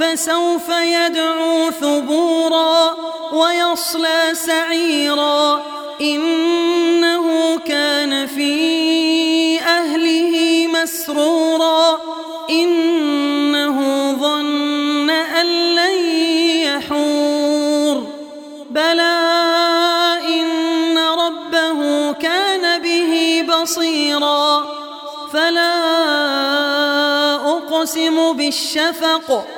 فسوف يدعو ثبورا ويصلى سعيرا. إنه كان في أهله مسرورا. إنه ظن أن لن يحور. بلى إن ربه كان به بصيرا. فلا أقسم بالشفق.